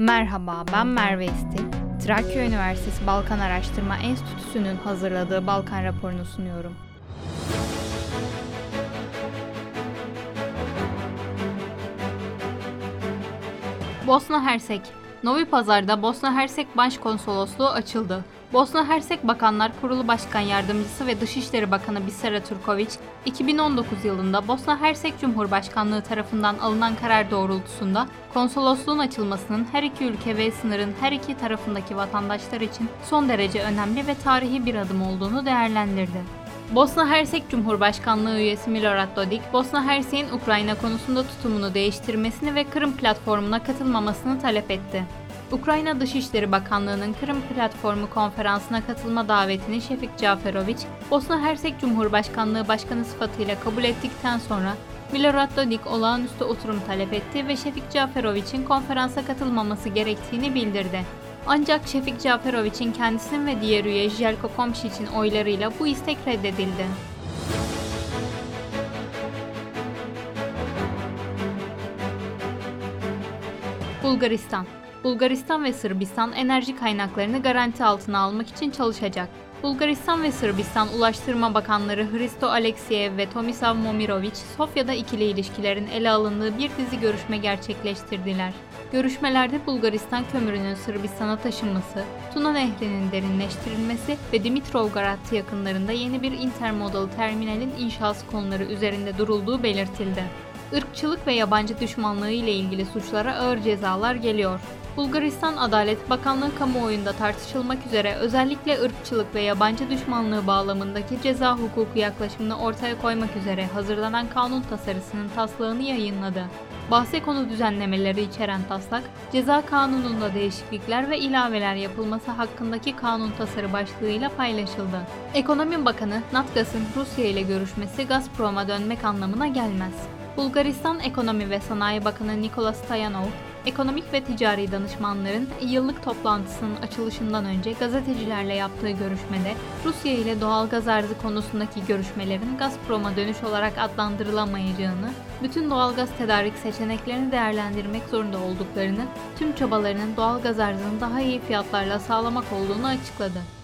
Merhaba, ben Merve İstil. Trakya Üniversitesi Balkan Araştırma Enstitüsü'nün hazırladığı Balkan raporunu sunuyorum. Bosna Hersek Novi Pazar'da Bosna Hersek Başkonsolosluğu açıldı. Bosna Hersek Bakanlar Kurulu Başkan Yardımcısı ve Dışişleri Bakanı Bisera Turkovic, 2019 yılında Bosna Hersek Cumhurbaşkanlığı tarafından alınan karar doğrultusunda konsolosluğun açılmasının her iki ülke ve sınırın her iki tarafındaki vatandaşlar için son derece önemli ve tarihi bir adım olduğunu değerlendirdi. Bosna Hersek Cumhurbaşkanlığı üyesi Milorad Dodik, Bosna Hersek'in Ukrayna konusunda tutumunu değiştirmesini ve Kırım platformuna katılmamasını talep etti. Ukrayna Dışişleri Bakanlığı'nın Kırım Platformu konferansına katılma davetini Şefik Caferoviç, Bosna Hersek Cumhurbaşkanlığı Başkanı sıfatıyla kabul ettikten sonra Milorad Dodik olağanüstü oturum talep etti ve Şefik Caferoviç'in konferansa katılmaması gerektiğini bildirdi. Ancak Şefik Caferoviç'in kendisinin ve diğer üye Jelko Komşiç'in oylarıyla bu istek reddedildi. Bulgaristan Bulgaristan ve Sırbistan enerji kaynaklarını garanti altına almak için çalışacak. Bulgaristan ve Sırbistan Ulaştırma Bakanları Hristo Alexiev ve Tomislav Momirovic, Sofya'da ikili ilişkilerin ele alındığı bir dizi görüşme gerçekleştirdiler. Görüşmelerde Bulgaristan kömürünün Sırbistan'a taşınması, Tuna Nehri'nin derinleştirilmesi ve Dimitrovgrad yakınlarında yeni bir intermodal terminalin inşası konuları üzerinde durulduğu belirtildi. Irkçılık ve yabancı düşmanlığı ile ilgili suçlara ağır cezalar geliyor. Bulgaristan Adalet Bakanlığı kamuoyunda tartışılmak üzere özellikle ırkçılık ve yabancı düşmanlığı bağlamındaki ceza hukuku yaklaşımını ortaya koymak üzere hazırlanan kanun tasarısının taslağını yayınladı. Bahse konu düzenlemeleri içeren taslak, ceza kanununda değişiklikler ve ilaveler yapılması hakkındaki kanun tasarı başlığıyla paylaşıldı. Ekonomi Bakanı Natgas'ın Rusya ile görüşmesi Gazprom'a dönmek anlamına gelmez. Bulgaristan Ekonomi ve Sanayi Bakanı Nikola Stoyanov, ekonomik ve ticari danışmanların yıllık toplantısının açılışından önce gazetecilerle yaptığı görüşmede Rusya ile doğal gaz arzı konusundaki görüşmelerin Gazprom'a dönüş olarak adlandırılamayacağını, bütün doğal gaz tedarik seçeneklerini değerlendirmek zorunda olduklarını, tüm çabalarının doğal gaz arzını daha iyi fiyatlarla sağlamak olduğunu açıkladı.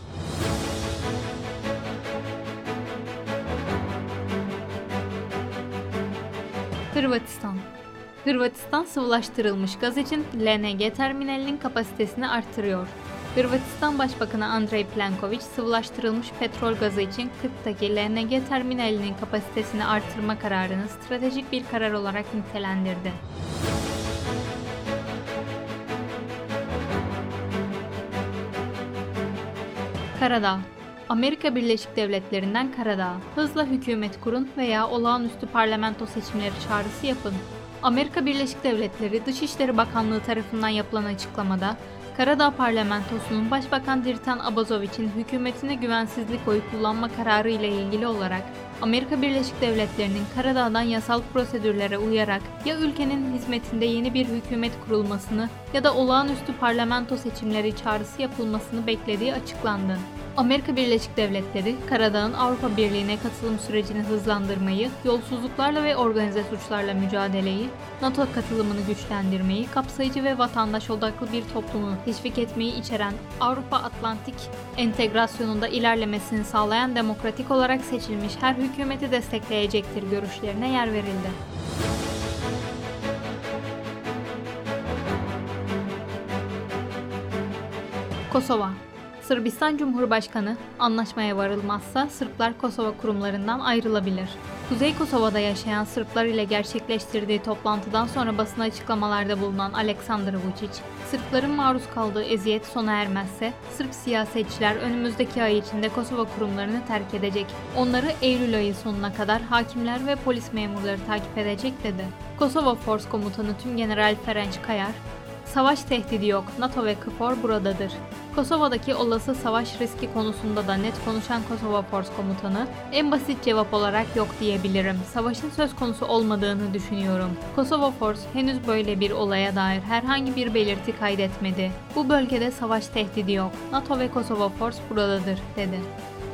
Hırvatistan Hırvatistan sıvılaştırılmış gaz için LNG terminalinin kapasitesini artırıyor. Hırvatistan Başbakanı Andrei Plenković sıvılaştırılmış petrol gazı için Kırk'taki LNG terminalinin kapasitesini artırma kararını stratejik bir karar olarak nitelendirdi. Karadağ Amerika Birleşik Devletleri'nden Karadağ, hızla hükümet kurun veya olağanüstü parlamento seçimleri çağrısı yapın. Amerika Birleşik Devletleri Dışişleri Bakanlığı tarafından yapılan açıklamada, Karadağ Parlamentosu'nun Başbakan Diritan Abazovic'in hükümetine güvensizlik oyu kullanma kararı ile ilgili olarak Amerika Birleşik Devletleri'nin Karadağ'dan yasal prosedürlere uyarak ya ülkenin hizmetinde yeni bir hükümet kurulmasını ya da olağanüstü parlamento seçimleri çağrısı yapılmasını beklediği açıklandı. Amerika Birleşik Devletleri, Karadağ'ın Avrupa Birliği'ne katılım sürecini hızlandırmayı, yolsuzluklarla ve organize suçlarla mücadeleyi, NATO katılımını güçlendirmeyi, kapsayıcı ve vatandaş odaklı bir toplumu teşvik etmeyi içeren Avrupa Atlantik entegrasyonunda ilerlemesini sağlayan demokratik olarak seçilmiş her hükümeti destekleyecektir görüşlerine yer verildi. Kosova Sırbistan Cumhurbaşkanı anlaşmaya varılmazsa Sırplar Kosova kurumlarından ayrılabilir. Kuzey Kosova'da yaşayan Sırplar ile gerçekleştirdiği toplantıdan sonra basın açıklamalarda bulunan Aleksandr Vučić, Sırpların maruz kaldığı eziyet sona ermezse Sırp siyasetçiler önümüzdeki ay içinde Kosova kurumlarını terk edecek. Onları Eylül ayı sonuna kadar hakimler ve polis memurları takip edecek dedi. Kosova Force Komutanı Tüm General Ferenc Kayar, Savaş tehdidi yok, NATO ve KFOR buradadır. Kosova'daki olası savaş riski konusunda da net konuşan Kosova Force komutanı, en basit cevap olarak yok diyebilirim. Savaşın söz konusu olmadığını düşünüyorum. Kosova Force henüz böyle bir olaya dair herhangi bir belirti kaydetmedi. Bu bölgede savaş tehdidi yok. NATO ve Kosova Force buradadır, dedi.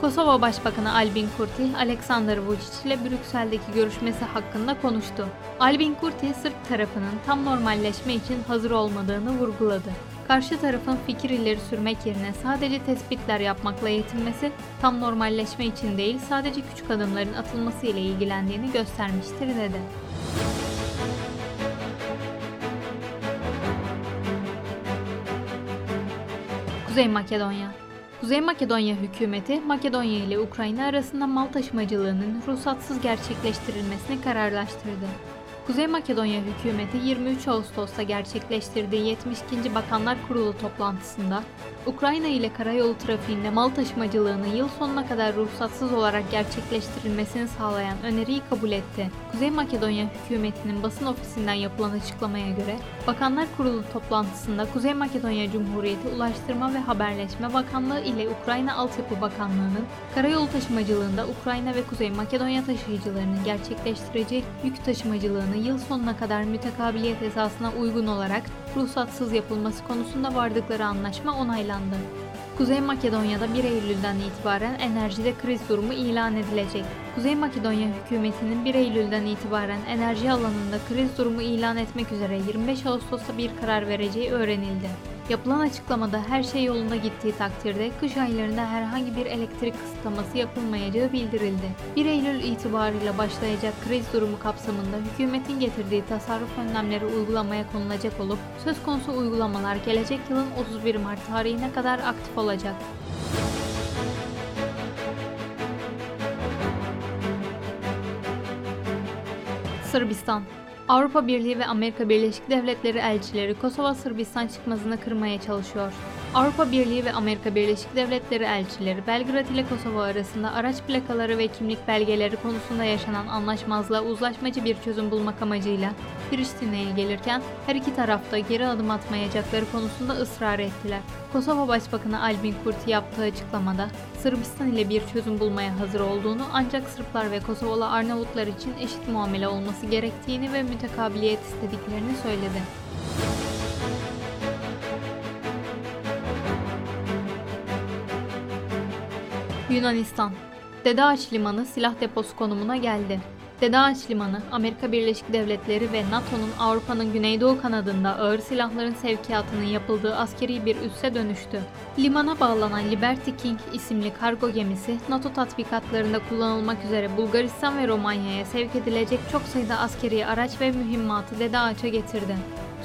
Kosova Başbakanı Albin Kurti, Aleksandar Vučić ile Brüksel'deki görüşmesi hakkında konuştu. Albin Kurti, Sırp tarafının tam normalleşme için hazır olmadığını vurguladı. Karşı tarafın fikir ileri sürmek yerine sadece tespitler yapmakla yetinmesi, tam normalleşme için değil sadece küçük adımların atılması ile ilgilendiğini göstermiştir dedi. Kuzey Makedonya Kuzey Makedonya hükümeti, Makedonya ile Ukrayna arasında mal taşımacılığının ruhsatsız gerçekleştirilmesini kararlaştırdı. Kuzey Makedonya hükümeti 23 Ağustos'ta gerçekleştirdiği 72. Bakanlar Kurulu toplantısında Ukrayna ile karayolu trafiğinde mal taşımacılığının yıl sonuna kadar ruhsatsız olarak gerçekleştirilmesini sağlayan öneriyi kabul etti. Kuzey Makedonya hükümetinin basın ofisinden yapılan açıklamaya göre Bakanlar Kurulu toplantısında Kuzey Makedonya Cumhuriyeti Ulaştırma ve Haberleşme Bakanlığı ile Ukrayna Altyapı Bakanlığı'nın karayolu taşımacılığında Ukrayna ve Kuzey Makedonya taşıyıcılarının gerçekleştireceği yük taşımacılığını yıl sonuna kadar mütekabiliyet esasına uygun olarak ruhsatsız yapılması konusunda vardıkları anlaşma onaylandı. Kuzey Makedonya'da 1 Eylül'den itibaren enerjide kriz durumu ilan edilecek. Kuzey Makedonya hükümetinin 1 Eylül'den itibaren enerji alanında kriz durumu ilan etmek üzere 25 Ağustos'ta bir karar vereceği öğrenildi. Yapılan açıklamada her şey yolunda gittiği takdirde kış aylarında herhangi bir elektrik kısıtlaması yapılmayacağı bildirildi. 1 Eylül itibarıyla başlayacak kriz durumu kapsamında hükümetin getirdiği tasarruf önlemleri uygulamaya konulacak olup söz konusu uygulamalar gelecek yılın 31 Mart tarihine kadar aktif olacak. Sırbistan Avrupa Birliği ve Amerika Birleşik Devletleri elçileri Kosova Sırbistan çıkmazını kırmaya çalışıyor. Avrupa Birliği ve Amerika Birleşik Devletleri elçileri Belgrad ile Kosova arasında araç plakaları ve kimlik belgeleri konusunda yaşanan anlaşmazlığa uzlaşmacı bir çözüm bulmak amacıyla Priştine'ye gelirken her iki tarafta geri adım atmayacakları konusunda ısrar ettiler. Kosova Başbakanı Albin Kurti yaptığı açıklamada Sırbistan ile bir çözüm bulmaya hazır olduğunu ancak Sırplar ve Kosovalı Arnavutlar için eşit muamele olması gerektiğini ve mütekabiliyet istediklerini söyledi. Yunanistan Dede Ağaç Limanı silah deposu konumuna geldi. Dede Ağaç Limanı, Amerika Birleşik Devletleri ve NATO'nun Avrupa'nın güneydoğu kanadında ağır silahların sevkiyatının yapıldığı askeri bir üsse dönüştü. Limana bağlanan Liberty King isimli kargo gemisi, NATO tatbikatlarında kullanılmak üzere Bulgaristan ve Romanya'ya sevk edilecek çok sayıda askeri araç ve mühimmatı Dede Ağaç'a getirdi.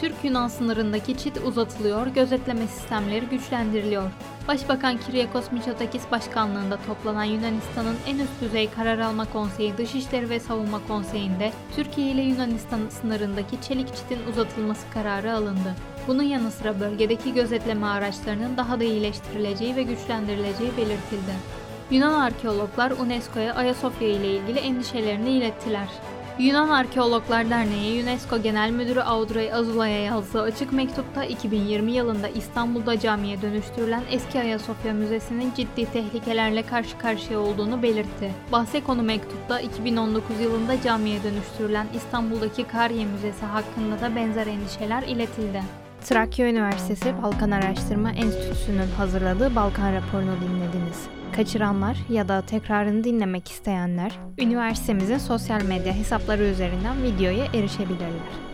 Türk-Yunan sınırındaki çit uzatılıyor, gözetleme sistemleri güçlendiriliyor. Başbakan Kyriakos Mitsotakis başkanlığında toplanan Yunanistan'ın en üst düzey karar alma konseyi Dışişleri ve Savunma Konseyi'nde Türkiye ile Yunanistan sınırındaki çelik çitin uzatılması kararı alındı. Bunun yanı sıra bölgedeki gözetleme araçlarının daha da iyileştirileceği ve güçlendirileceği belirtildi. Yunan arkeologlar UNESCO'ya Ayasofya ile ilgili endişelerini ilettiler. Yunan Arkeologlar Derneği UNESCO Genel Müdürü Audrey Azula'ya yazdığı açık mektupta 2020 yılında İstanbul'da camiye dönüştürülen eski Ayasofya Müzesi'nin ciddi tehlikelerle karşı karşıya olduğunu belirtti. Bahse konu mektupta 2019 yılında camiye dönüştürülen İstanbul'daki Kariye Müzesi hakkında da benzer endişeler iletildi. Trakya Üniversitesi Balkan Araştırma Enstitüsü'nün hazırladığı Balkan raporunu dinlediniz. Kaçıranlar ya da tekrarını dinlemek isteyenler üniversitemizin sosyal medya hesapları üzerinden videoya erişebilirler.